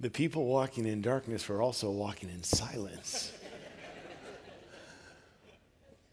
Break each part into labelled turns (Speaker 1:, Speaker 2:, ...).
Speaker 1: the people walking in darkness were also walking in silence.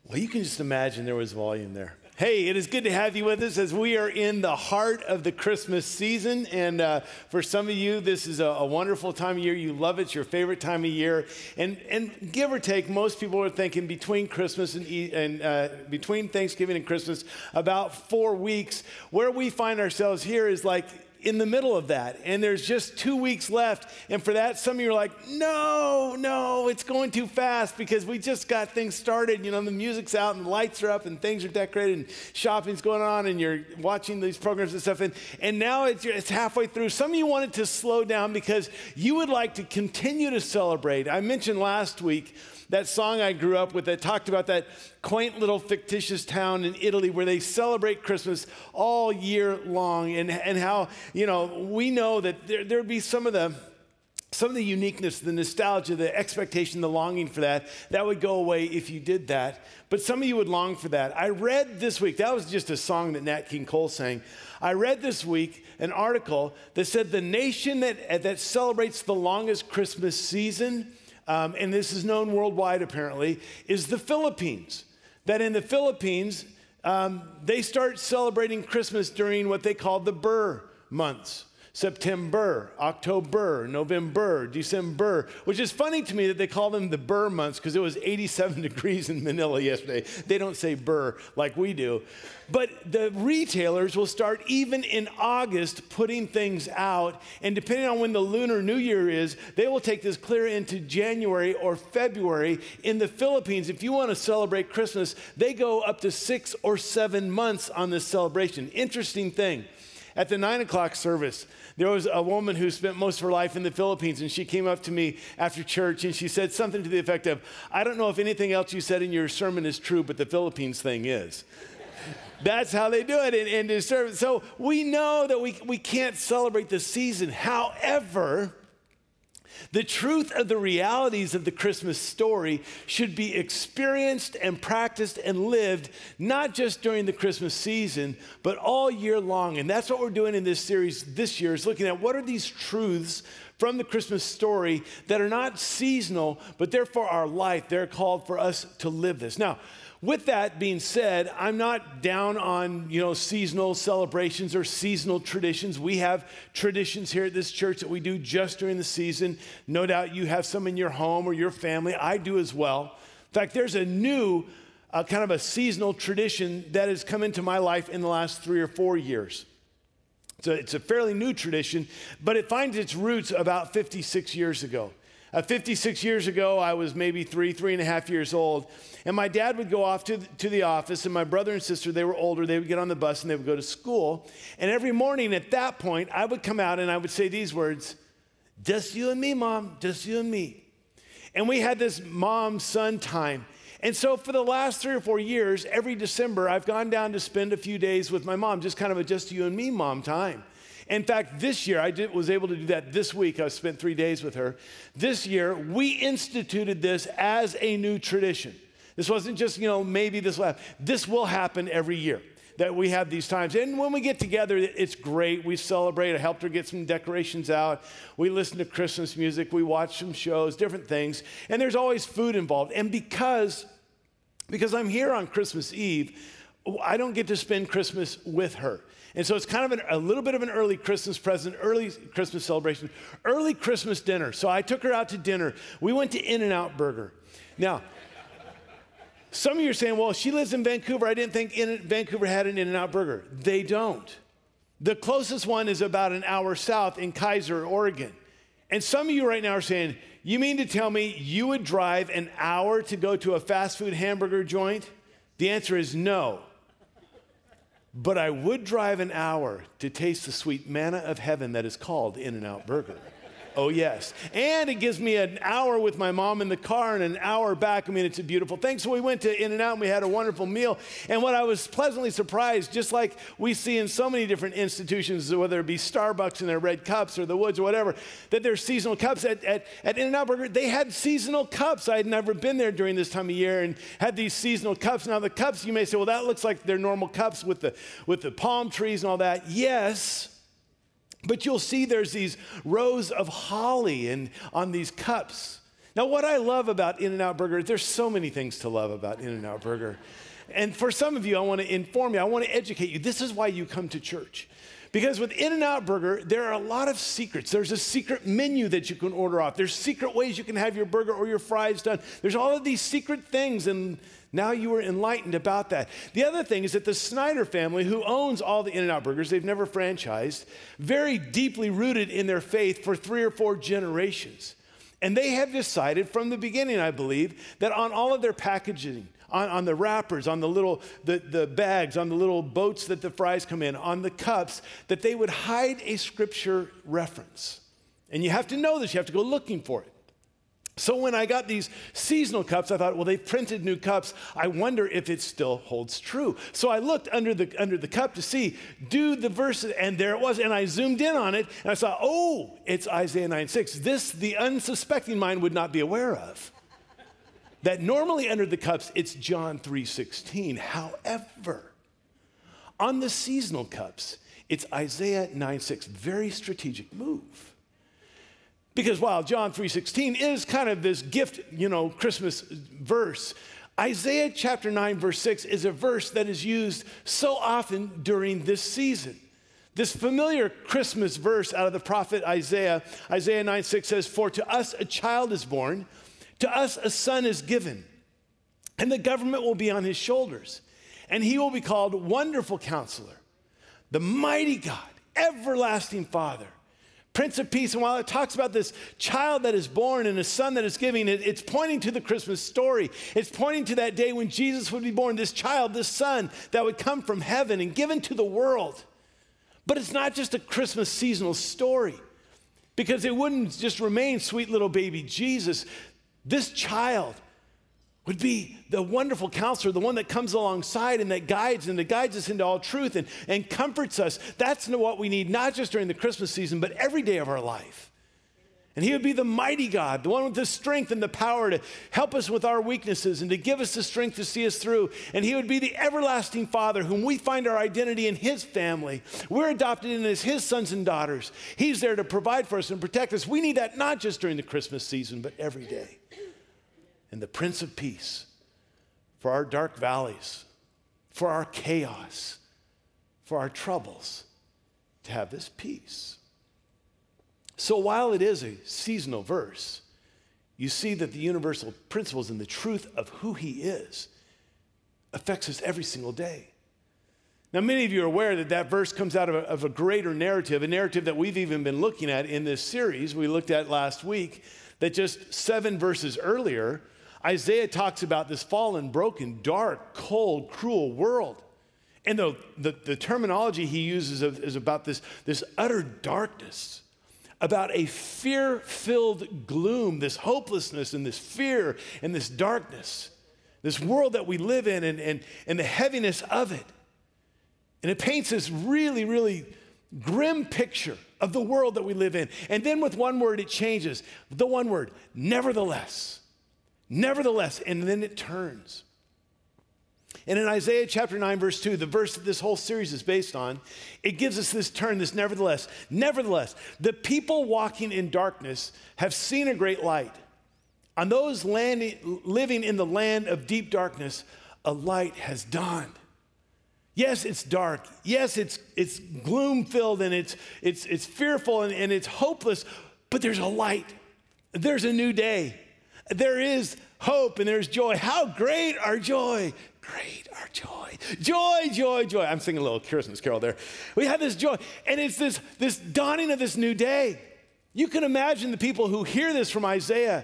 Speaker 1: well, you can just imagine there was volume there. Hey, it is good to have you with us as we are in the heart of the Christmas season. And uh, for some of you, this is a, a, wonderful time of year. You love it, it's your favorite time of year. And, and give or take, most people are thinking between Christmas and, and uh, between Thanksgiving and Christmas, about four weeks. Where we find ourselves here is like in the middle of that, and there's just two weeks left. And for that, some of you are like, no, no, it's going too fast because we just got things started. You know, the music's out and the lights are up and things are decorated and shopping's going on and you're watching these programs and stuff. And, and now it's, it's halfway through. Some of you wanted to slow down because you would like to continue to celebrate. I mentioned last week that song I grew up with that talked about that quaint little fictitious town in Italy where they celebrate Christmas all year long, and, and how, you know, we know that there, there'd be some of the some of the uniqueness, the nostalgia, the expectation, the longing for that, that would go away if you did that. But some of you would long for that. I read this week, that was just a song that Nat King Cole sang. I read this week an article that said the nation that, that celebrates the longest Christmas season um, and this is known worldwide apparently, is the Philippines. That in the Philippines, um, they start celebrating Christmas during what they call the Ber months. September, October, November, December, which is funny to me that they call them the Burr months because it was 87 degrees in Manila yesterday. They don't say Burr like we do. But the retailers will start even in August putting things out. And depending on when the Lunar New Year is, they will take this clear into January or February. In the Philippines, if you want to celebrate Christmas, they go up to six or seven months on this celebration. Interesting thing. At the nine o'clock service, there was a woman who spent most of her life in the Philippines, and she came up to me after church and she said something to the effect of, I don't know if anything else you said in your sermon is true, but the Philippines thing is. That's how they do it in, in service. So we know that we, we can't celebrate the season. However, the truth of the realities of the Christmas story should be experienced and practiced and lived not just during the Christmas season, but all year long. And that's what we're doing in this series this year is looking at what are these truths from the Christmas story that are not seasonal, but therefore our life. They're called for us to live this. Now, with that being said, I'm not down on, you know, seasonal celebrations or seasonal traditions. We have traditions here at this church that we do just during the season. No doubt you have some in your home or your family. I do as well. In fact, there's a new uh, kind of a seasonal tradition that has come into my life in the last three or four years. So it's a fairly new tradition, but it finds its roots about 56 years ago. Uh, 56 years ago, I was maybe three, three and a half years old. And my dad would go off to the, to the office, and my brother and sister, they were older, they would get on the bus and they would go to school. And every morning at that point, I would come out and I would say these words Just you and me, mom, just you and me. And we had this mom son time. And so for the last three or four years, every December, I've gone down to spend a few days with my mom, just kind of a just you and me mom time. In fact, this year, I did, was able to do that this week. I spent three days with her. This year, we instituted this as a new tradition. This wasn't just, you know, maybe this will happen. This will happen every year that we have these times. And when we get together, it's great. We celebrate. I helped her get some decorations out. We listen to Christmas music. We watch some shows, different things. And there's always food involved. And because, because I'm here on Christmas Eve, I don't get to spend Christmas with her. And so it's kind of an, a little bit of an early Christmas present, early Christmas celebration, early Christmas dinner. So I took her out to dinner. We went to In N Out Burger. Now, some of you are saying, well, she lives in Vancouver. I didn't think in Vancouver had an In N Out Burger. They don't. The closest one is about an hour south in Keizer, Oregon. And some of you right now are saying, you mean to tell me you would drive an hour to go to a fast food hamburger joint? The answer is no. But I would drive an hour to taste the sweet manna of heaven that is called In N Out Burger. Oh, yes. And it gives me an hour with my mom in the car and an hour back. I mean, it's a beautiful thing. So we went to In N Out and we had a wonderful meal. And what I was pleasantly surprised, just like we see in so many different institutions, whether it be Starbucks in their red cups or the Woods or whatever, that there's seasonal cups. At, at, at In N Out Burger, they had seasonal cups. I had never been there during this time of year and had these seasonal cups. Now, the cups, you may say, well, that looks like their normal cups with the, with the palm trees and all that. Yes But you'll see there's these rows of holly and on these cups. Now, what I love about In N Out Burger, there's so many things to love about In N Out Burger. And for some of you, I want to inform you, I want to educate you. This is why you come to church. Because with In N Out Burger, there are a lot of secrets. There's a secret menu that you can order off. There's secret ways you can have your burger or your fries done. There's all of these secret things, and now you are enlightened about that. The other thing is that the Snyder family, who owns all the In N Out burgers, they've never franchised, very deeply rooted in their faith for three or four generations. And they have decided from the beginning, I believe, that on all of their packaging, on, on, the wrappers, on the little the, the bags, on the little boats that the fries come in, on the cups, that they would hide a scripture reference. And you have to know this, you have to go looking for it. So when I got these seasonal cups, I thought, well, they've printed new cups. I wonder if it still holds true. So I looked under the under the cup to see, do the verses, and there it was. And I zoomed in on it, and I saw, oh, it's Isaiah 9 6. This the unsuspecting mind would not be aware of. that normally under the cups, it's John 3 16. However, on the seasonal cups, it's Isaiah 9 6. Very strategic move. Because while John 3:16 is kind of this gift, you know, Christmas verse, Isaiah chapter 9 verse 6 is a verse that is used so often during this season. This familiar Christmas verse out of the prophet Isaiah, Isaiah 9 6 says, For to us a child is born, to us a son is given, and the government will be on his shoulders, and he will be called Wonderful Counselor, the Mighty God, Everlasting Father Prince of Peace. And while it talks about this child that is born and a son that is giving, it, it's pointing to the Christmas story. It's pointing to that day when Jesus would be born, this child, this son that would come from heaven and given to the world. But it's not just a Christmas seasonal story because it wouldn't just remain sweet little baby Jesus. This child would be the wonderful counselor, the one that comes alongside and that guides and that guides us into all truth and, and comforts us. That's what we need, not just during the Christmas season, but every day of our life. And he would be the mighty God, the one with the strength and the power to help us with our weaknesses and to give us the strength to see us through. And he would be the everlasting Father, whom we find our identity in his family. We're adopted in as his sons and daughters. He's there to provide for us and protect us. We need that not just during the Christmas season, but every day and the Prince of Peace for our dark valleys, for our chaos, for our troubles, to have this peace. So while it is a seasonal verse, you see that the universal principles and the truth of who he is affects us every single day. Now, many of you are aware that that verse comes out of a, of a, greater narrative, a narrative that we've even been looking at in this series we looked at last week, that just seven verses earlier Isaiah talks about this fallen, broken, dark, cold, cruel world. And the, the, the terminology he uses is about this, this utter darkness, about a fear filled gloom, this hopelessness and this fear and this darkness, this world that we live in and, and, and the heaviness of it. And it paints this really, really grim picture of the world that we live in. And then with one word, it changes. The one word, nevertheless. Nevertheless, and then it turns. And in Isaiah chapter 9, verse 2, the verse that this whole series is based on, it gives us this turn, this nevertheless. Nevertheless, the people walking in darkness have seen a great light. On those living in the land of deep darkness, a light has dawned. Yes, it's dark. Yes, it's, it's gloom filled and it's, it's, it's fearful and, and it's hopeless, but there's a light. There's a new day. There is hope and there's joy. How great our joy! Great our joy. Joy, joy, joy. I'm singing a little Christmas carol there. We have this joy, and it's this, this dawning of this new day. You can imagine the people who hear this from Isaiah,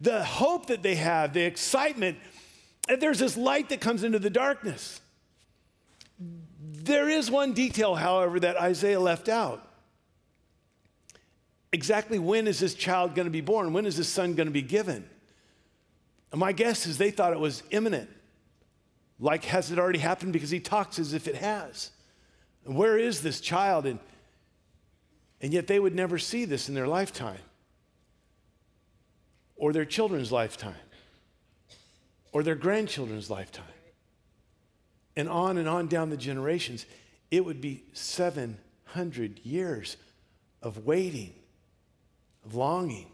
Speaker 1: the hope that they have, the excitement, and there's this light that comes into the darkness. There is one detail, however, that Isaiah left out. Exactly when is this child going to be born? When is this son going to be given? And my guess is they thought it was imminent. Like, has it already happened? Because he talks as if it has. And where is this child? And, and yet they would never see this in their lifetime, or their children's lifetime, or their grandchildren's lifetime. And on and on down the generations, it would be 700 years of waiting, of longing,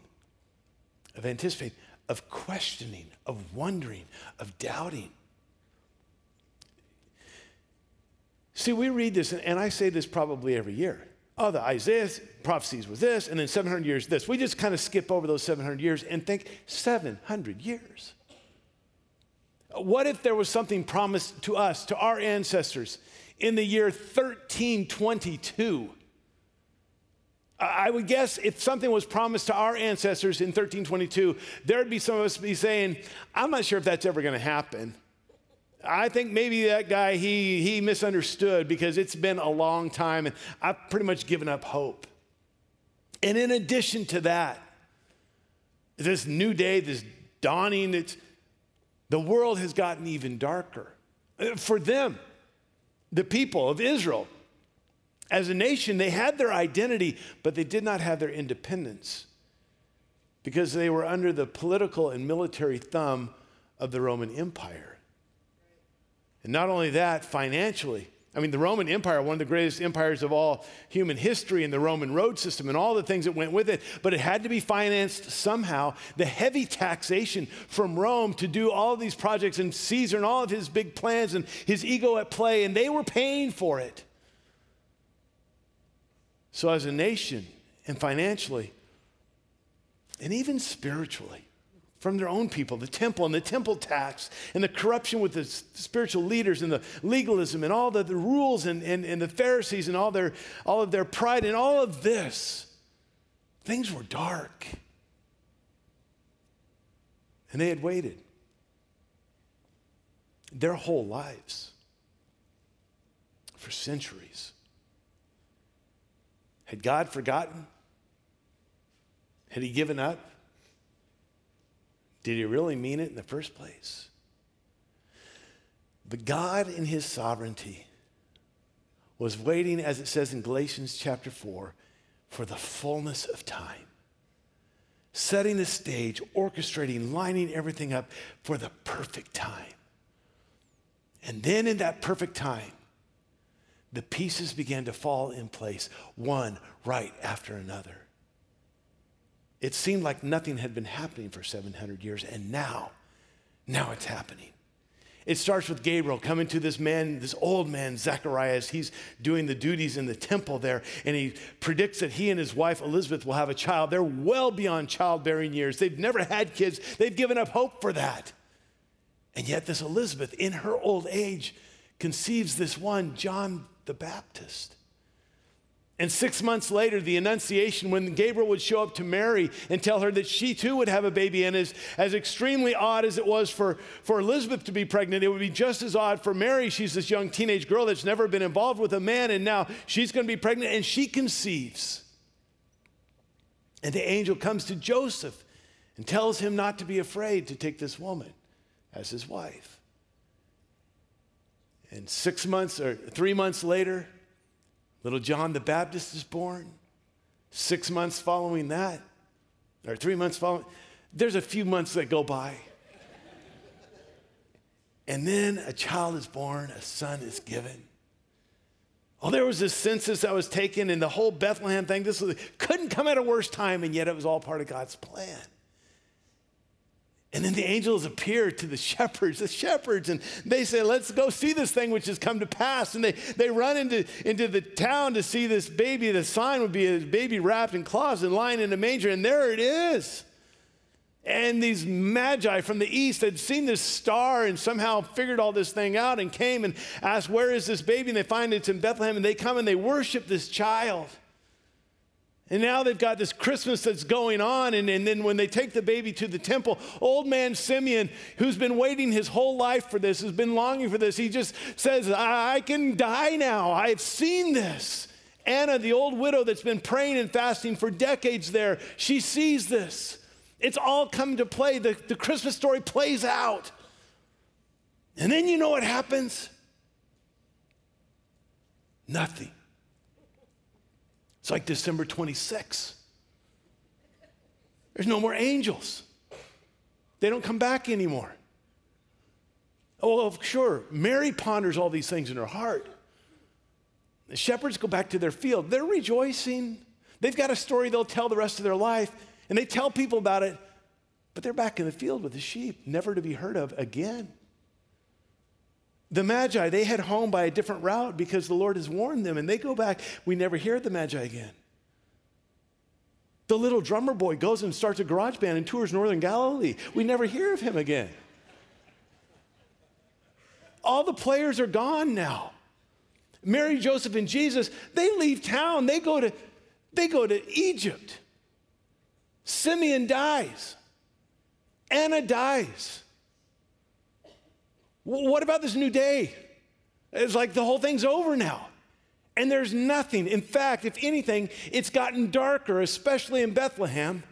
Speaker 1: of anticipating, of questioning, of wondering, of doubting. See, we read this, and I say this probably every year. Oh, the Isaiah prophecies was this, and then 700 years this. We just kind of skip over those 700 years and think 700 years. What if there was something promised to us, to our ancestors, in the year 1322? I would guess if something was promised to our ancestors in 1322, there'd be some of us be saying, I'm not sure if that's ever going to happen. I think maybe that guy, he, he misunderstood because it's been a long time and I've pretty much given up hope. And in addition to that, this new day, this dawning, it's, the world has gotten even darker. Uh, for them, the people of Israel, as a nation, they had their identity, but they did not have their independence because they were under the political and military thumb of the Roman Empire. And not only that, financially, I mean, the Roman Empire, one of the greatest empires of all human history, and the Roman road system, and all the things that went with it, but it had to be financed somehow. The heavy taxation from Rome to do all of these projects, and Caesar and all of his big plans, and his ego at play, and they were paying for it. So, as a nation, and financially, and even spiritually, from their own people, the temple and the temple tax and the corruption with the spiritual leaders and the legalism and all the, the rules and, and, and the Pharisees and all, their, all of their pride and all of this. Things were dark. And they had waited their whole lives for centuries. Had God forgotten? Had he given up? Did he really mean it in the first place? But God, in his sovereignty, was waiting, as it says in Galatians chapter 4, for the fullness of time, setting the stage, orchestrating, lining everything up for the perfect time. And then, in that perfect time, the pieces began to fall in place, one right after another. It seemed like nothing had been happening for 700 years, and now, now it's happening. It starts with Gabriel coming to this man, this old man, Zacharias. He's doing the duties in the temple there, and he predicts that he and his wife Elizabeth will have a child. They're well beyond childbearing years. They've never had kids, they've given up hope for that. And yet, this Elizabeth, in her old age, conceives this one, John the Baptist. And six months later, the Annunciation, when Gabriel would show up to Mary and tell her that she too would have a baby, and as, as extremely odd as it was for, for Elizabeth to be pregnant, it would be just as odd for Mary. She's this young teenage girl that's never been involved with a man, and now she's going to be pregnant, and she conceives. And the angel comes to Joseph and tells him not to be afraid to take this woman as his wife. And six months or three months later, Little John the Baptist is born. Six months following that, or three months following, there's a few months that go by. And then a child is born, a son is given. Oh, there was this census that was taken, and the whole Bethlehem thing. This was, couldn't come at a worse time, and yet it was all part of God's plan. And then the angels appear to the shepherds, the shepherds, and they say, Let's go see this thing which has come to pass. And they, they run into, into the town to see this baby. The sign would be a baby wrapped in cloths and lying in a manger, and there it is. And these magi from the east had seen this star and somehow figured all this thing out and came and asked, Where is this baby? And they find it's in Bethlehem, and they come and they worship this child. And now they've got this Christmas that's going on. And, and then when they take the baby to the temple, old man Simeon, who's been waiting his whole life for this, has been longing for this, he just says, I, I can die now. I've seen this. Anna, the old widow that's been praying and fasting for decades there, she sees this. It's all come to play. The, the Christmas story plays out. And then you know what happens? Nothing. It's like December 26. There's no more angels. They don't come back anymore. Oh, well, sure, Mary ponders all these things in her heart. The shepherds go back to their field. They're rejoicing. They've got a story they'll tell the rest of their life, and they tell people about it, but they're back in the field with the sheep, never to be heard of again. The Magi, they head home by a different route because the Lord has warned them, and they go back. We never hear of the Magi again. The little drummer boy goes and starts a garage band and tours northern Galilee. We never hear of him again. All the players are gone now. Mary, Joseph, and Jesus, they leave town. They go to, they go to Egypt. Simeon dies. Anna dies. What about this new day? It's like the whole thing's over now. And there's nothing. In fact, if anything, it's gotten darker, especially in Bethlehem,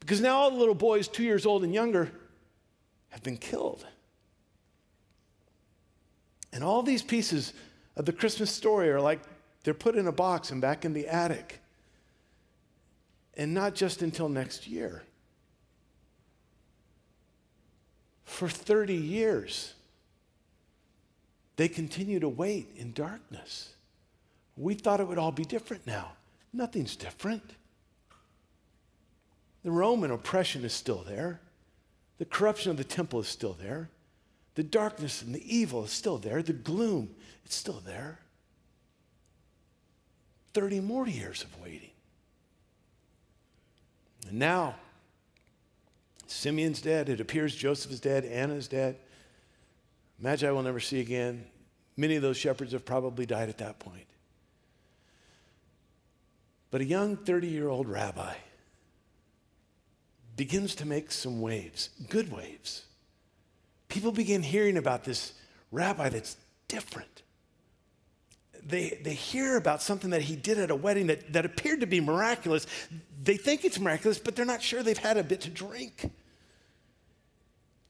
Speaker 1: because now all the little boys, two years old and younger, have been killed. And all these pieces of the Christmas story are like they're put in a box and back in the attic. And not just until next year. For 30 years, they continue to wait in darkness. We thought it would all be different now. Nothing's different. The Roman oppression is still there. The corruption of the temple is still there. The darkness and the evil is still there. The gloom, it's still there. 30 more years of waiting. And now, Simeon's dead. It appears Joseph is dead. Anna's dead. Magi will never see again. Many of those shepherds have probably died at that point. But a young 30 year old rabbi begins to make some waves, good waves. People begin hearing about this rabbi that's different. They, they hear about something that he did at a wedding that, that appeared to be miraculous. They think it's miraculous, but they're not sure they've had a bit to drink.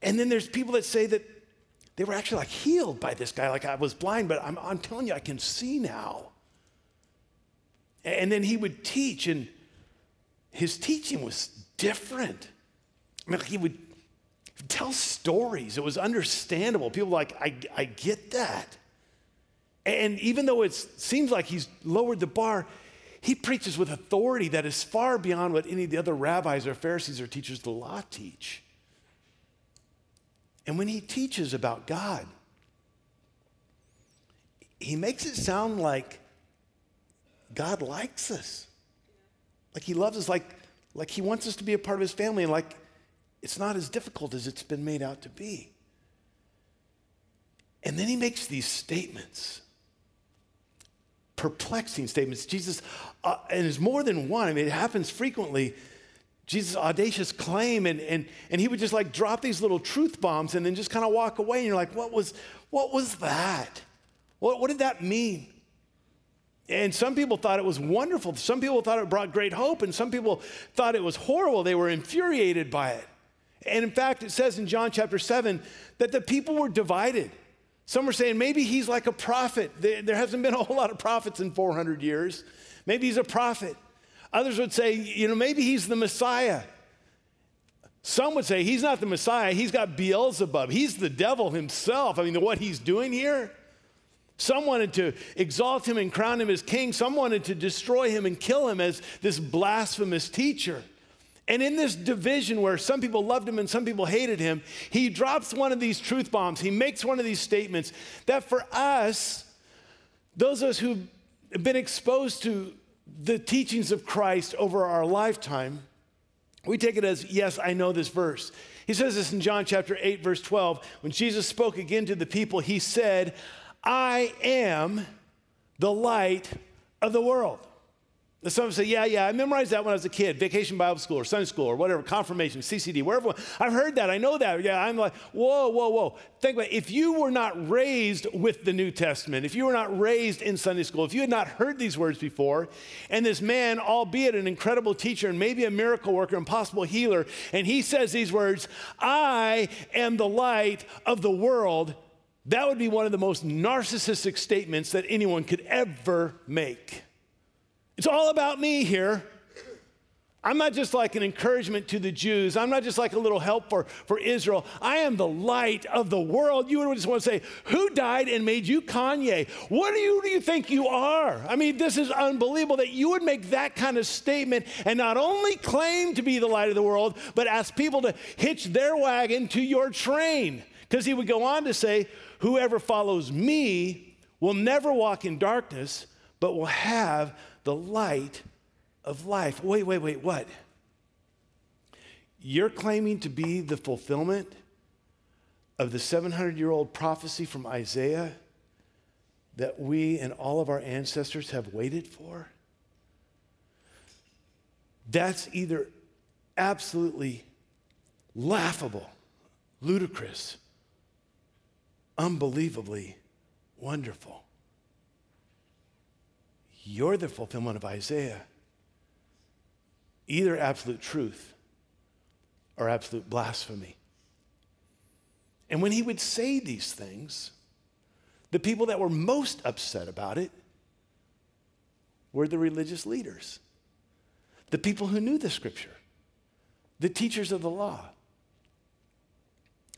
Speaker 1: And then there's people that say that they were actually like healed by this guy. Like I was blind, but I'm, I'm telling you, I can see now. And then he would teach, and his teaching was different. I mean, he would tell stories. It was understandable. People were like, I, I get that. And even though it seems like he's lowered the bar, he preaches with authority that is far beyond what any of the other rabbis or Pharisees or teachers of the law teach. And when he teaches about God, he makes it sound like God likes us. Like he loves us, like, like he wants us to be a part of his family, and like it's not as difficult as it's been made out to be. And then he makes these statements, perplexing statements. Jesus, uh, and there's more than one, I mean, it happens frequently Jesus' audacious claim, and, and, and he would just like drop these little truth bombs and then just kind of walk away. And you're like, what was, what was that? What, what did that mean? And some people thought it was wonderful. Some people thought it brought great hope, and some people thought it was horrible. They were infuriated by it. And in fact, it says in John chapter 7 that the people were divided. Some are saying maybe he's like a prophet. There hasn't been a whole lot of prophets in 400 years. Maybe he's a prophet. Others would say, you know, maybe he's the Messiah. Some would say he's not the Messiah, he's got Beelzebub. He's the devil himself. I mean, what he's doing here. Some wanted to exalt him and crown him as king. Some wanted to destroy him and kill him as this blasphemous teacher. And in this division where some people loved him and some people hated him, he drops one of these truth bombs. He makes one of these statements that for us, those of us who've been exposed to the teachings of Christ over our lifetime, we take it as, yes, I know this verse. He says this in John chapter 8, verse 12. When Jesus spoke again to the people, he said, I am the light of the world. Some say, yeah, yeah, I memorized that when I was a kid, vacation Bible school or Sunday school or whatever, confirmation, CCD, wherever. I've heard that, I know that. Yeah, I'm like, whoa, whoa, whoa. Think about it. If you were not raised with the New Testament, if you were not raised in Sunday school, if you had not heard these words before, and this man, albeit an incredible teacher and maybe a miracle worker and possible healer, and he says these words, I am the light of the world, that would be one of the most narcissistic statements that anyone could ever make. It's all about me here. I'm not just like an encouragement to the Jews. I'm not just like a little help for, for Israel. I am the light of the world. You would just want to say, Who died and made you Kanye? What do you, do you think you are? I mean, this is unbelievable that you would make that kind of statement and not only claim to be the light of the world, but ask people to hitch their wagon to your train. Because he would go on to say, Whoever follows me will never walk in darkness, but will have the light of life. Wait, wait, wait, what? You're claiming to be the fulfillment of the 700 year old prophecy from Isaiah that we and all of our ancestors have waited for? That's either absolutely laughable, ludicrous, unbelievably wonderful. You're the fulfillment of Isaiah either absolute truth or absolute blasphemy. And when he would say these things, the people that were most upset about it were the religious leaders, the people who knew the scripture, the teachers of the law.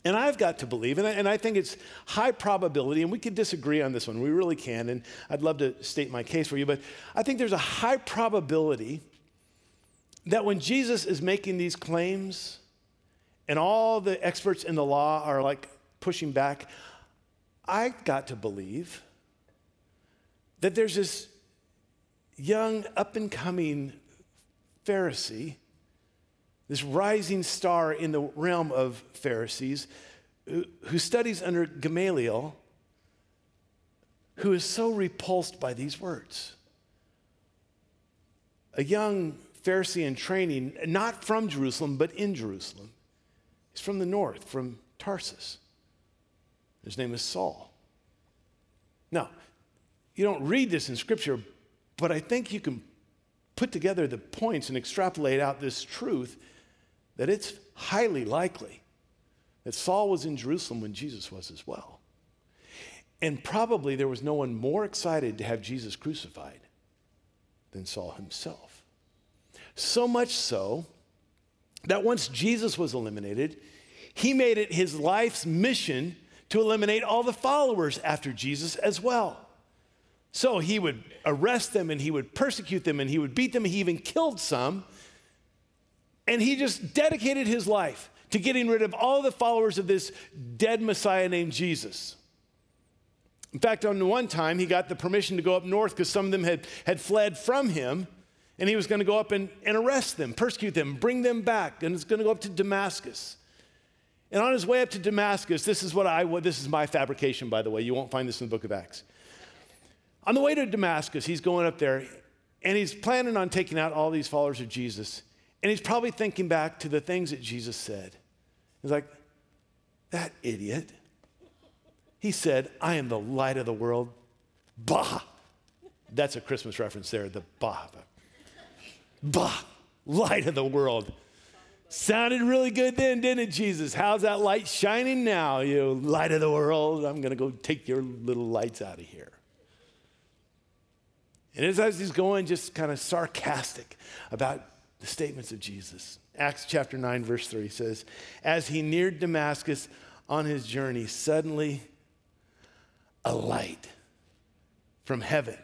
Speaker 1: And I've got to believe, and I, and I, think it's high probability, and we could disagree on this one, we really can, and I'd love to state my case for you, but I think there's a high probability that when Jesus is making these claims and all the experts in the law are like pushing back, I've got to believe that there's this young, up and coming Pharisee, this rising star in the realm of Pharisees, who, who studies under Gamaliel, who is so repulsed by these words. A young Pharisee in training, not from Jerusalem, but in Jerusalem. He's from the north, from Tarsus. His name is Saul. Now, you don't read this in Scripture, but I think you can put together the points and extrapolate out this truth that it's highly likely that Saul was in Jerusalem when Jesus was as well. And probably there was no one more excited to have Jesus crucified than Saul himself. So much so that once Jesus was eliminated, he made it his life's mission to eliminate all the followers after Jesus as well. So he would arrest them and he would persecute them and he would beat them. He even killed some. And he just dedicated his life to getting rid of all the followers of this dead Messiah named Jesus. In fact, on one time, he got the permission to go up north because some of them had, had fled from him and he was going to go up and, and arrest them, persecute them, bring them back, and it's going to go up to Damascus. And on his way up to Damascus, this is what I this is my fabrication, by the way. You won't find this in the book of Acts. On the way to Damascus, he's going up there, and he's planning on taking out all these followers of Jesus. And he's probably thinking back to the things that Jesus said. He's like, that idiot. He said, I am the light of the world. Bah. That's a Christmas reference there, the bah. Bah, light of the world. Sounded really good then, didn't it, Jesus? How's that light shining now, you light of the world? I'm going to go take your little lights out of here. And as he's going, just kind of sarcastic about the statements of Jesus. Acts chapter 9, verse 3 says, As he neared Damascus on his journey, suddenly a light from heaven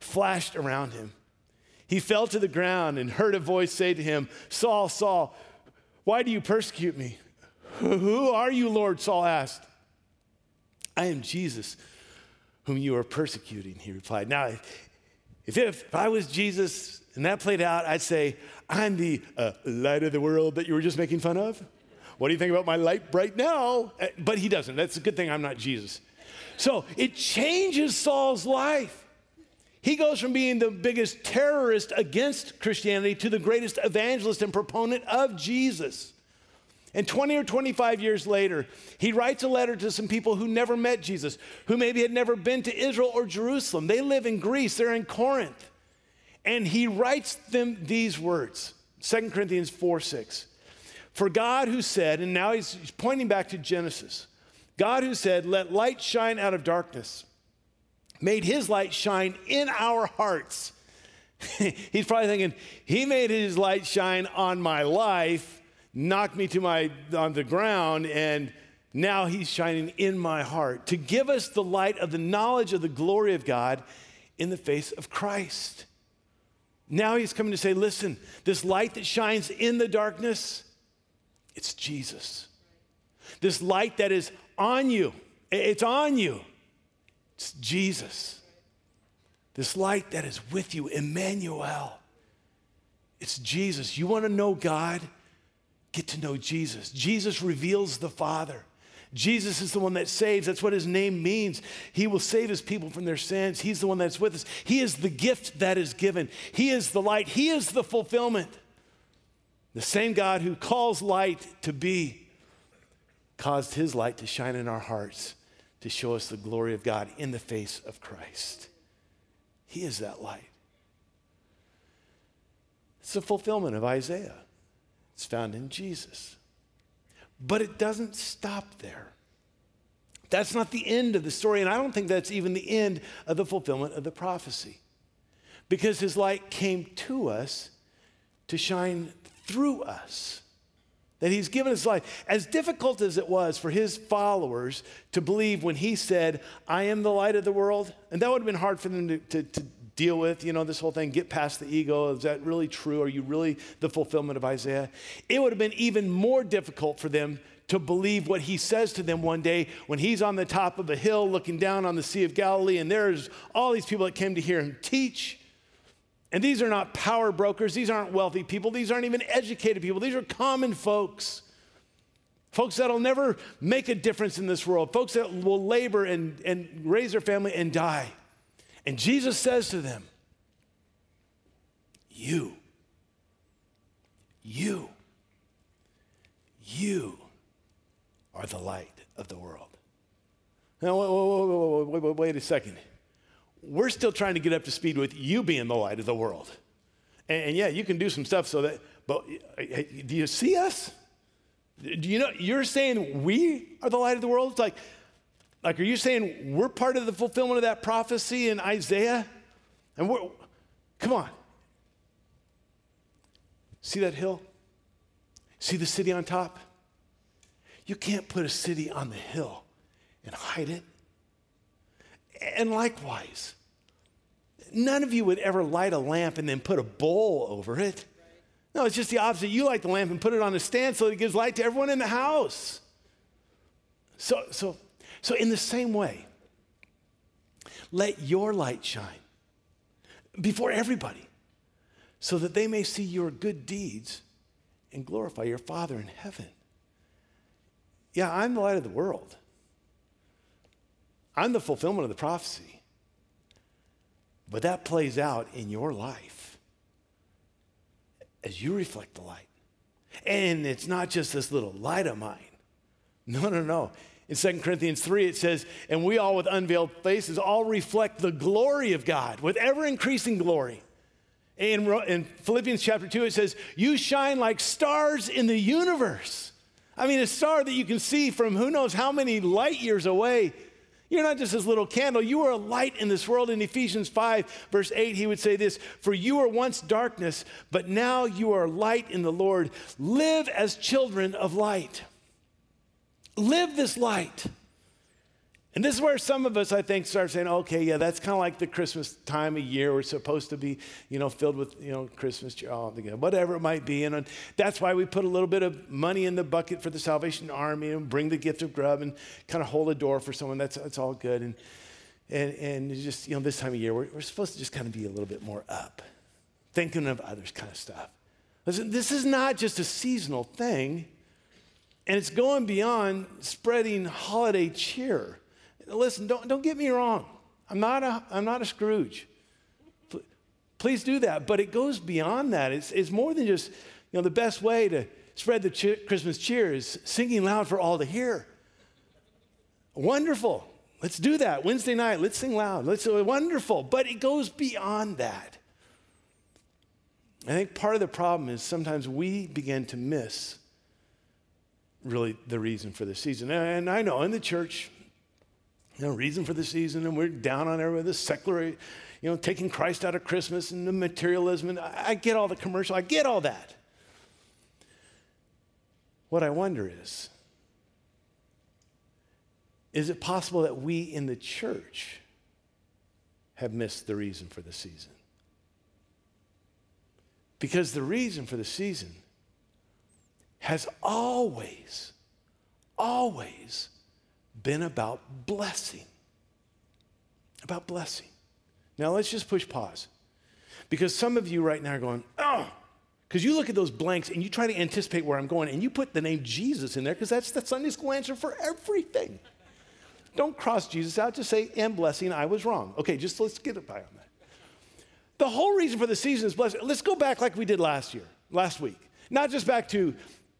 Speaker 1: flashed around him. He fell to the ground and heard a voice say to him, Saul, Saul, why do you persecute me? Who are you, Lord? Saul asked. I am Jesus, whom you are persecuting, he replied. Now, if, if I was Jesus and that played out, I'd say, I'm the uh, light of the world that you were just making fun of. What do you think about my Lite-Brite now? Uh, but he doesn't. That's a good thing I'm not Jesus. So it changes Saul's life. He goes from being the biggest terrorist against Christianity to the greatest evangelist and proponent of Jesus. And 20 or 25 years later, he writes a letter to some people who never met Jesus, who maybe had never been to Israel or Jerusalem. They live in Greece, they're in Corinth. And he writes them these words 2 Corinthians 4 6. For God who said, and now he's pointing back to Genesis, God who said, Let light shine out of darkness made his light shine in our hearts He's probably thinking, He made His light shine on my life, knocked me to my on the ground, and now He's shining in my heart to give us the light of the knowledge of the glory of God in the face of Christ. Now He's coming to say, listen, this light that shines in the darkness, it's Jesus. This light that is on you, it's on you. It's Jesus. This light that is with you, Emmanuel. It's Jesus. You want to know God? Get to know Jesus. Jesus reveals the Father. Jesus is the one that saves. That's what his name means. He will save his people from their sins. He's the one that's with us. He is the gift that is given. He is the light. He is the fulfillment. The same God who calls light to be caused his light to shine in our hearts to show us the glory of God in the face of Christ. He is that light. It's the fulfillment of Isaiah. It's found in Jesus. But it doesn't stop there. That's not the end of the story, and I don't think that's even the end of the fulfillment of the prophecy. Because his light came to us to shine through us that he's given his life. As difficult as it was for his followers to believe when he said, I am the light of the world, and that would have been hard for them to, to, to deal with, you know, this whole thing, get past the ego. Is that really true? Are you really the fulfillment of Isaiah? It would have been even more difficult for them to believe what he says to them one day when he's on the top of a hill looking down on the Sea of Galilee, and there's all these people that came to hear him teach. And these are not power brokers. These aren't wealthy people. These aren't even educated people. These are common folks. Folks that'll never make a difference in this world. Folks that will labor and, and raise their family and die. And Jesus says to them, You, you, you are the light of the world. Now, wait, wait, wait, wait a second we're still trying to get up to speed with you being the light of the world. And, and yeah, you can do some stuff so that, but do you see us? Do you know, you're saying we are the light of the world? It's like, like, are you saying we're part of the fulfillment of that prophecy in Isaiah? And we're, come on. See that hill? See the city on top? You can't put a city on the hill and hide it. And likewise, none of you would ever light a lamp and then put a bowl over it. No, it's just the opposite. You light the lamp and put it on a stand so it gives light to everyone in the house. So, so, so in the same way, let your light shine before everybody so that they may see your good deeds and glorify your Father in heaven. Yeah, I'm the light of the world. I'm the fulfillment of the prophecy. But that plays out in your life as you reflect the light. And it's not just this little light of mine. No, no, no. In 2 Corinthians 3, it says, And we all with unveiled faces all reflect the glory of God with ever increasing glory. In, in Philippians chapter 2, it says, You shine like stars in the universe. I mean, a star that you can see from who knows how many light years away you're not just this little candle, you are a light in this world. In Ephesians 5, verse 8, he would say this For you were once darkness, but now you are light in the Lord. Live as children of light. Live this light. And this is where some of us, I think, start saying, okay, yeah, that's kind of like the Christmas time of year. We're supposed to be, you know, filled with, you know, Christmas, oh, whatever it might be. And uh, that's why we put a little bit of money in the bucket for the Salvation Army and bring the gift of grub and kind of hold a door for someone. That's, that's all good. And, and, and just, you know, this time of year, we're, we're supposed to just kind of be a little bit more up, thinking of others kind of stuff. Listen, this is not just a seasonal thing, and it's going beyond spreading holiday cheer. Listen, don't, don't get me wrong. I'm not a, I'm not a Scrooge. Please do that. But it goes beyond that. It's, it's more than just, you know, the best way to spread the ch- Christmas cheer is singing loud for all to hear. Wonderful. Let's do that. Wednesday night, let's sing loud. Let's uh, wonderful. But it goes beyond that. I think part of the problem is sometimes we begin to miss really the reason for the season. And I know in the church, you know, reason for the season, and we're down on everybody, this secular, you know, taking Christ out of Christmas and the materialism. And I get all the commercial, I get all that. What I wonder is, is it possible that we in the church have missed the reason for the season? Because the reason for the season has always, always been about blessing. About blessing. Now let's just push pause. Because some of you right now are going, oh, because you look at those blanks and you try to anticipate where I'm going and you put the name Jesus in there because that's the Sunday school answer for everything. Don't cross Jesus out, just say, and blessing, I was wrong. Okay, just let's get it by on that. The whole reason for the season is blessing. Let's go back like we did last year, last week. Not just back to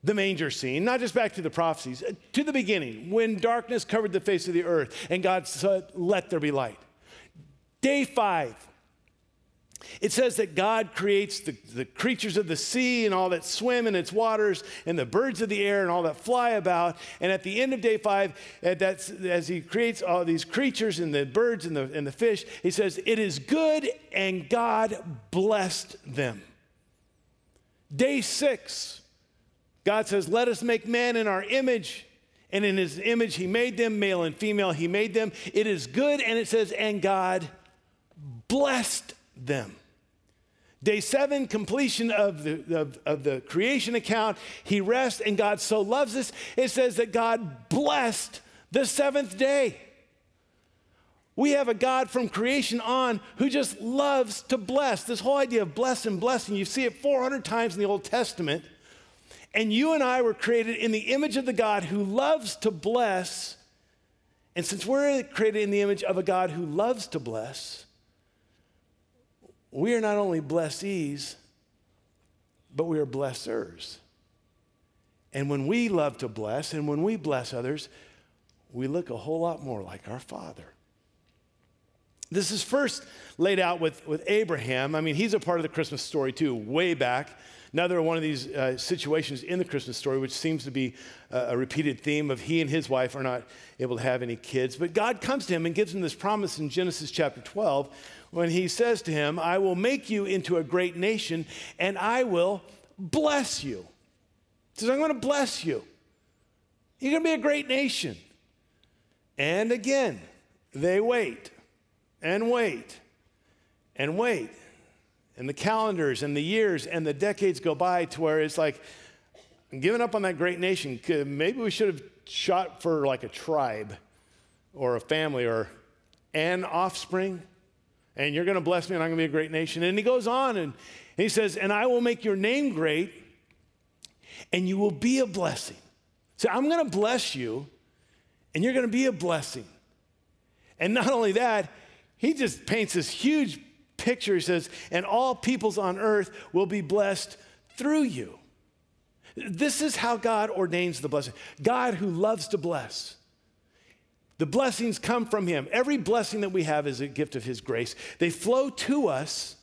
Speaker 1: the manger scene, not just back to the prophecies, uh, to the beginning, when darkness covered the face of the earth and God said, Let there be light. Day five, it says that God creates the, the creatures of the sea and all that swim in its waters, and the birds of the air and all that fly about. And at the end of day five, uh, as he creates all these creatures and the birds and the, and the fish, he says, It is good, and God blessed them. Day six, God says, Let us make man in our image. And in his image, he made them, male and female, he made them. It is good. And it says, And God blessed them. Day seven, completion of the, of, of, the creation account. He rests, and God so loves us, it says that God blessed the seventh day. We have a God from creation on who just loves to bless. This whole idea of bless and blessing, you see it 400 times in the Old Testament. And you and I were created in the image of the God who loves to bless. And since we're created in the image of a God who loves to bless, we are not only blessees, but we are blessers. And when we love to bless and when we bless others, we look a whole lot more like our Father. This is first laid out with, with Abraham. I mean, he's a part of the Christmas story too, way back. Another one of these uh, situations in the Christmas story, which seems to be uh, a repeated theme of he and his wife are not able to have any kids. But God comes to him and gives him this promise in Genesis chapter 12 when he says to him, I will make you into a great nation and I will bless you. He says, I'm going to bless you. You're going to be a great nation. And again, they wait and wait and wait and the calendars and the years and the decades go by to where it's like, I'm giving up on that great nation. Maybe we should have shot for like a tribe or a family or an offspring. And you're going to bless me and I'm going to be a great nation. And he goes on and he says, And I will make your name great and you will be a blessing. So I'm going to bless you and you're going to be a blessing. And not only that, he just paints this huge picture, he says, and all peoples on earth will be blessed through you. This is how God ordains the blessing. God who loves to bless. The blessings come from Him. Every blessing that we have is a gift of His grace. They flow to us,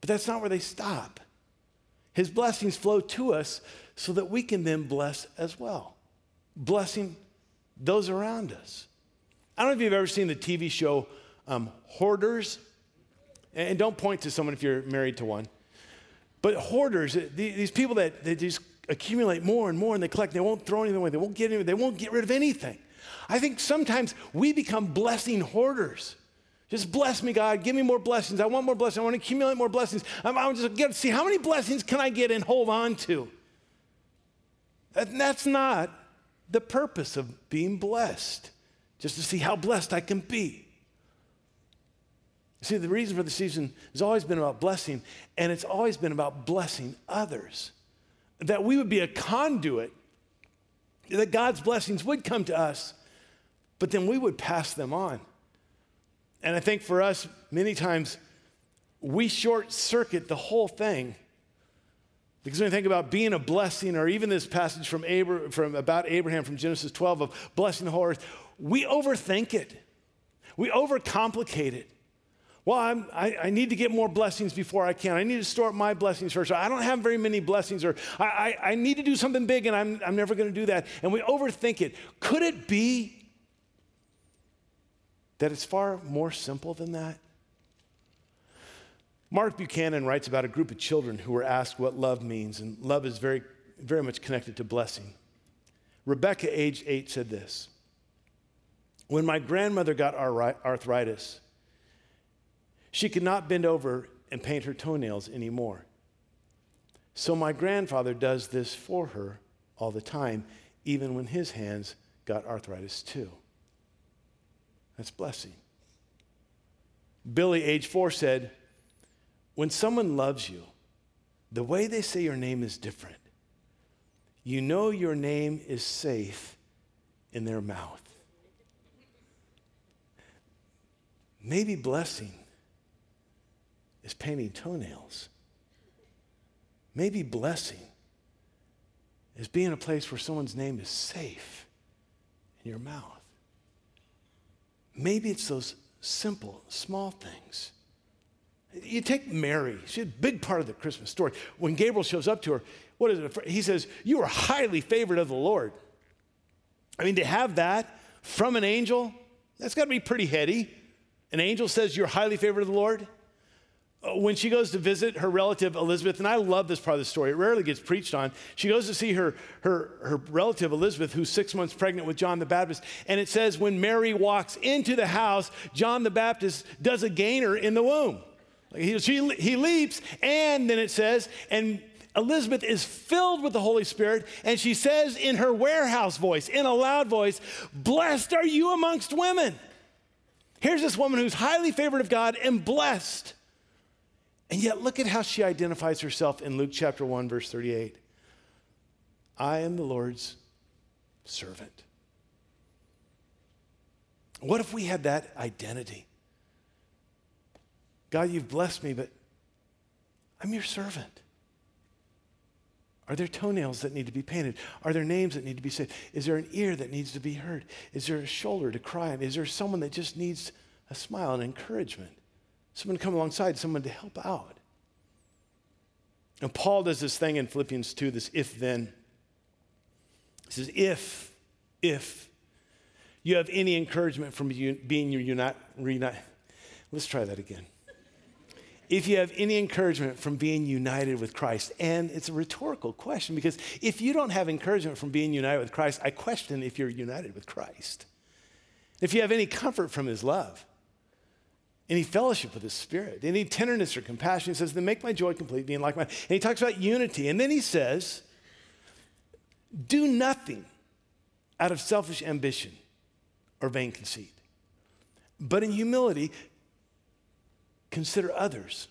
Speaker 1: but that's not where they stop. His blessings flow to us so that we can then bless as well, blessing those around us. I don't know if you've ever seen the TV show um, Hoarders. And don't point to someone if you're married to one. But hoarders, these people that they just accumulate more and more and they collect, they won't throw anything away, they won't get they won't get rid of anything. I think sometimes we become blessing hoarders. Just bless me, God. Give me more blessings. I want more blessings. I want to accumulate more blessings. I'm, I'm just going to see how many blessings can I get and hold on to. And that's not the purpose of being blessed, just to see how blessed I can be. See, the reason for the season has always been about blessing, and it's always been about blessing others. That we would be a conduit, that God's blessings would come to us, but then we would pass them on. And I think for us, many times, we short circuit the whole thing. Because when you think about being a blessing, or even this passage from, Abra- from about Abraham from Genesis 12 of blessing the whole earth, we overthink it. We overcomplicate it. Well, I, I need to get more blessings before I can. I need to store up my blessings first. I don't have very many blessings, or I, I, I need to do something big and I'm, I'm never going to do that. And we overthink it. Could it be that it's far more simple than that? Mark Buchanan writes about a group of children who were asked what love means, and love is very, very much connected to blessing. Rebecca, age eight, said this When my grandmother got arthritis, she could not bend over and paint her toenails anymore. So my grandfather does this for her all the time, even when his hands got arthritis too. That's blessing. Billy, age four, said, When someone loves you, the way they say your name is different. You know your name is safe in their mouth. Maybe blessing is painting toenails. Maybe blessing is being a place where someone's name is safe in your mouth. Maybe it's those simple, small things. You take Mary, she's a big part of the Christmas story. When Gabriel shows up to her, what is it? He says, You are highly favored of the Lord. I mean, to have that from an angel, that's got to be pretty heady. An angel says, You're highly favored of the Lord. Uh, when she goes to visit her relative Elizabeth, and I love this part of the story, it rarely gets preached on. She goes to see her, her, her relative Elizabeth, who's six months pregnant with John the Baptist. And it says, when Mary walks into the house, John the Baptist does a gainer in the womb. He, she, he leaps, and then it says, and Elizabeth is filled with the Holy Spirit, and she says in her warehouse voice, in a loud voice, Blessed are you amongst women. Here's this woman who's highly favored of God and blessed. And yet, look at how she identifies herself in Luke chapter 1, verse 38. I am the Lord's servant. What if we had that identity? God, you've blessed me, but I'm your servant. Are there toenails that need to be painted? Are there names that need to be said? Is there an ear that needs to be heard? Is there a shoulder to cry on? Is there someone that just needs a smile and encouragement? Someone to come alongside, someone to help out. And Paul does this thing in Philippians 2, this if then. He says, if, if you have any encouragement from being your unite, reunite. Let's try that again. If you have any encouragement from being united with Christ, and it's a rhetorical question because if you don't have encouragement from being united with Christ, I question if you're united with Christ. If you have any comfort from his love, any fellowship with the spirit, any tenderness or compassion. He says, then make my joy complete, being like mine. And he talks about unity. And then he says, do nothing out of selfish ambition or vain conceit, but in humility, consider others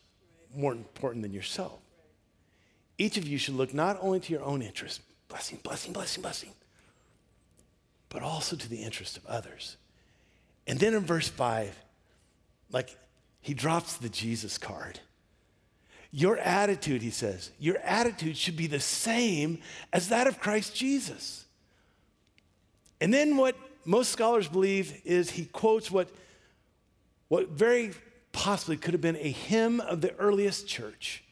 Speaker 1: more important than yourself. Each of you should look not only to your own interest, blessing, blessing, blessing, blessing, but also to the interest of others. And then in verse 5, like he drops the Jesus card. Your attitude, he says, your attitude should be the same as that of Christ Jesus. And then what most scholars believe is he quotes what, what very possibly could have been a hymn of the earliest church.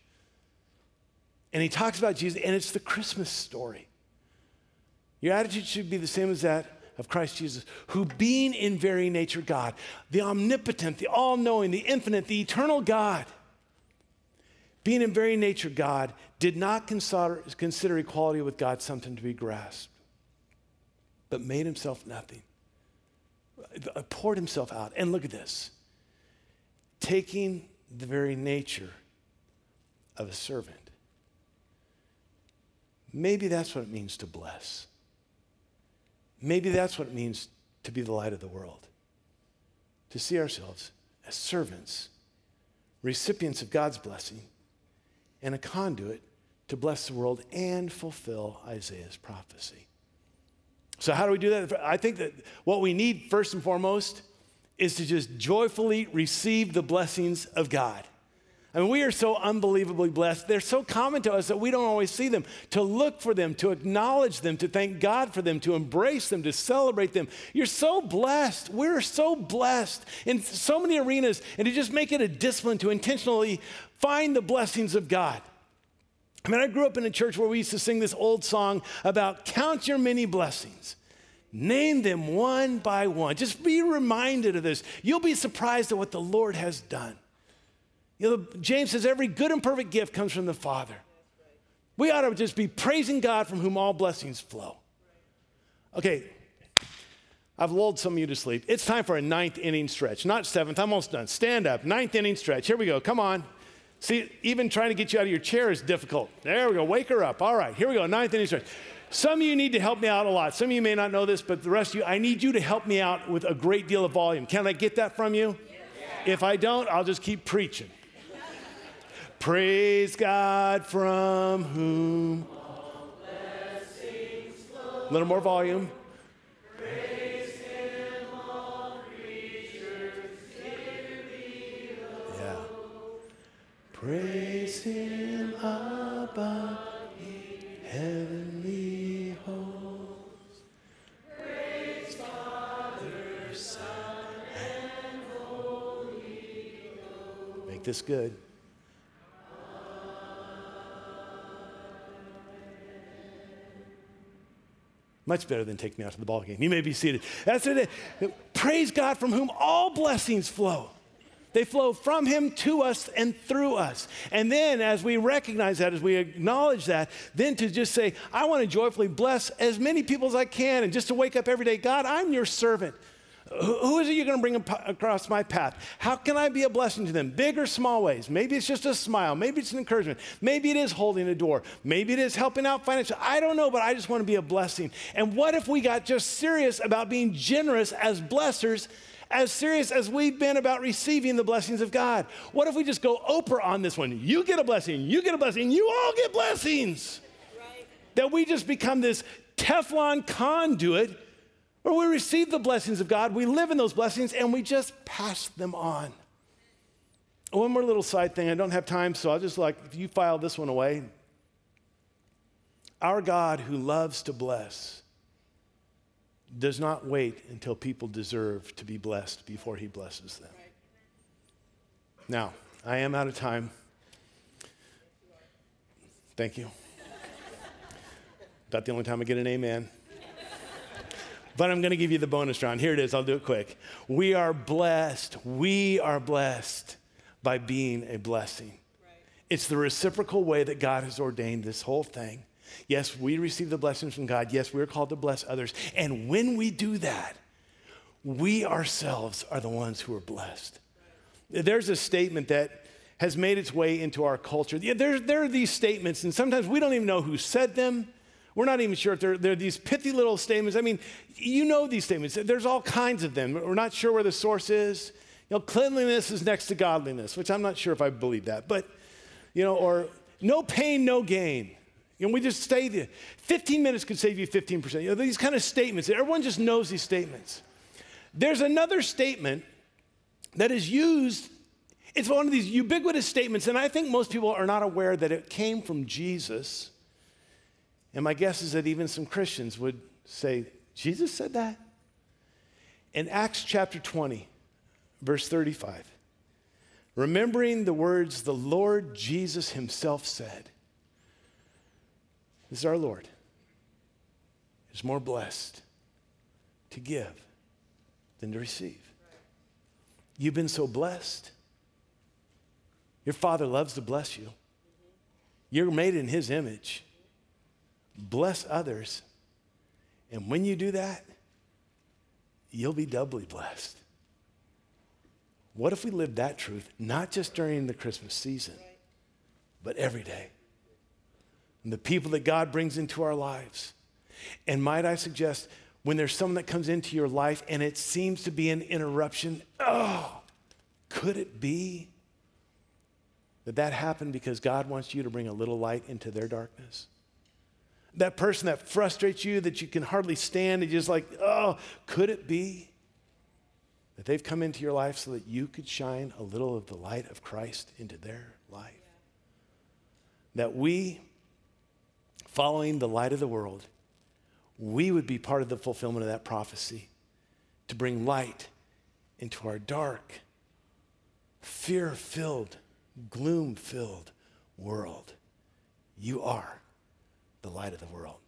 Speaker 1: And he talks about Jesus, and it's the Christmas story. Your attitude should be the same as that of Christ Jesus, who being in very nature God, the omnipotent, the all knowing, the infinite, the eternal God, being in very nature God, did not consider, consider equality with God something to be grasped, but made himself nothing, uh, poured himself out. And look at this taking the very nature of a servant. Maybe that's what it means to bless. Maybe that's what it means to be the light of the world. To see ourselves as servants, recipients of God's blessing, and a conduit to bless the world and fulfill Isaiah's prophecy. So, how do we do that? I think that what we need first and foremost is to just joyfully receive the blessings of God. I mean, we are so unbelievably blessed. They're so common to us that we don't always see them. To look for them, to acknowledge them, to thank God for them, to embrace them, to celebrate them. You're so blessed. We're so blessed in so many arenas, and to just make it a discipline to intentionally find the blessings of God. I mean, I grew up in a church where we used to sing this old song about count your many blessings. Name them one by one. Just be reminded of this. You'll be surprised at what the Lord has done. You know, James says every good and perfect gift comes from the Father. We ought to just be praising God from whom all blessings flow. Okay, I've lulled some of you to sleep. It's time for a ninth inning stretch, not seventh. I'm almost done. Stand up, ninth inning stretch. Here we go. Come on. See, even trying to get you out of your chair is difficult. There we go. Wake her up. All right, here we go. Ninth inning stretch. Some of you need to help me out a lot. Some of you may not know this, but the rest of you, I need you to help me out with a great deal of volume. Can I get that from you? If I don't, I'll just keep preaching. Praise God from whom. A little more volume. Praise Him, all creatures, near below. Yeah. Praise him above heavenly hosts. Praise Father, Son, and Holy Ghost. Make this good. Much better than take me out to the ball game. You may be seated. That's it. Praise God from whom all blessings flow. They flow from Him to us and through us. And then, as we recognize that, as we acknowledge that, then to just say, I want to joyfully bless as many people as I can, and just to wake up every day, God, I'm your servant. Who is it you're going to bring across my path? How can I be a blessing to them? Big or small ways. Maybe it's just a smile. Maybe it's an encouragement. Maybe it is holding a door. Maybe it is helping out financially. I don't know, but I just want to be a blessing. And what if we got just serious about being generous as blessers as serious as we've been about receiving the blessings of God. What if we just go Oprah on this one? You get a blessing, you get a blessing, you all get blessings. Right. That we just become this Teflon conduit where we receive the blessings of God, we live in those blessings, and we just pass them on. One more little side thing. I don't have time, so I'll just like, if you file this one away. Our God who loves to bless does not wait until people deserve to be blessed before he blesses them. Now, I am out of time. Thank you. About the only time I get an amen. But I'm going to give you the bonus round. Here it is. I'll do it quick. We are blessed. We are blessed by being a blessing. It's the reciprocal way that God has ordained this whole thing. Yes, we receive the blessings from God. Yes, we're called to bless others. And when we do that, we ourselves are the ones who are blessed. There's a statement that has made its way into our culture. There, there are these statements, and sometimes we don't even know who said them. We're not even sure if they're, they're these pithy little statements. I mean, you know these statements. There's all kinds of them. We're not sure where the source is. You know, cleanliness is next to godliness, which I'm not sure if I believe that. But, you know, or no pain, no gain. You know, we just stay there. 15 minutes could save you 15%. You know, these kind of statements, everyone just knows these statements. There's another statement that is used, it's one of these ubiquitous statements, and I think most people are not aware that it came from Jesus. And my guess is that even some Christians would say, Jesus said that? In Acts chapter 20, verse 35, remembering the words the Lord Jesus himself said, this is our Lord. Is more blessed to give than to receive. You've been so blessed. Your Father loves to bless you. You're made in His image. Bless others. And when you do that, you'll be doubly blessed. What if we lived that truth, not just during the Christmas season, but every day? and the people that God brings into our lives. And might I suggest, when there's someone that comes into your life and it seems to be an interruption, oh, could it be that that happened because God wants you to bring a little light into their darkness? That person that frustrates you, that you can hardly stand, and you're just like, oh, could it be that they've come into your life so that you could shine a little of the light of Christ into their life? That we following the light of the world, we would be part of the fulfillment of that prophecy to bring light into our dark, fear filled, gloom filled world. You are the light of the world.